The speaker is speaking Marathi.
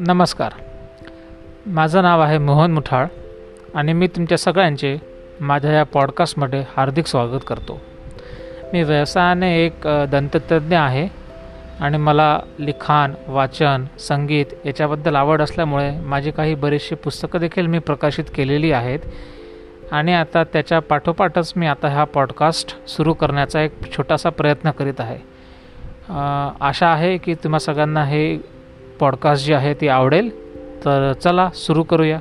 नमस्कार. माझं नाव आहे मोहन मुठाळ आणि मी तुमच्या सगळ्यांचे माझ्या या पॉडकास्टमध्ये हार्दिक स्वागत करतो. मी व्यवसायाने एक दंततज्ञ आहे आणि मला लिखाण वाचन संगीत याच्याबद्दल आवड असल्यामुळे माझी काही बरीचशी पुस्तकं देखील मी प्रकाशित केलेली आहेत आणि आता त्याच्या पाठोपाठच मी आता हा पॉडकास्ट सुरू करण्याचा एक छोटासा प्रयत्न करीत आहे. आशा आहे की तुम्हा सगळ्यांना हे पॉडकास्ट जे आहे ते आवडेल तर चला सुरू करूया.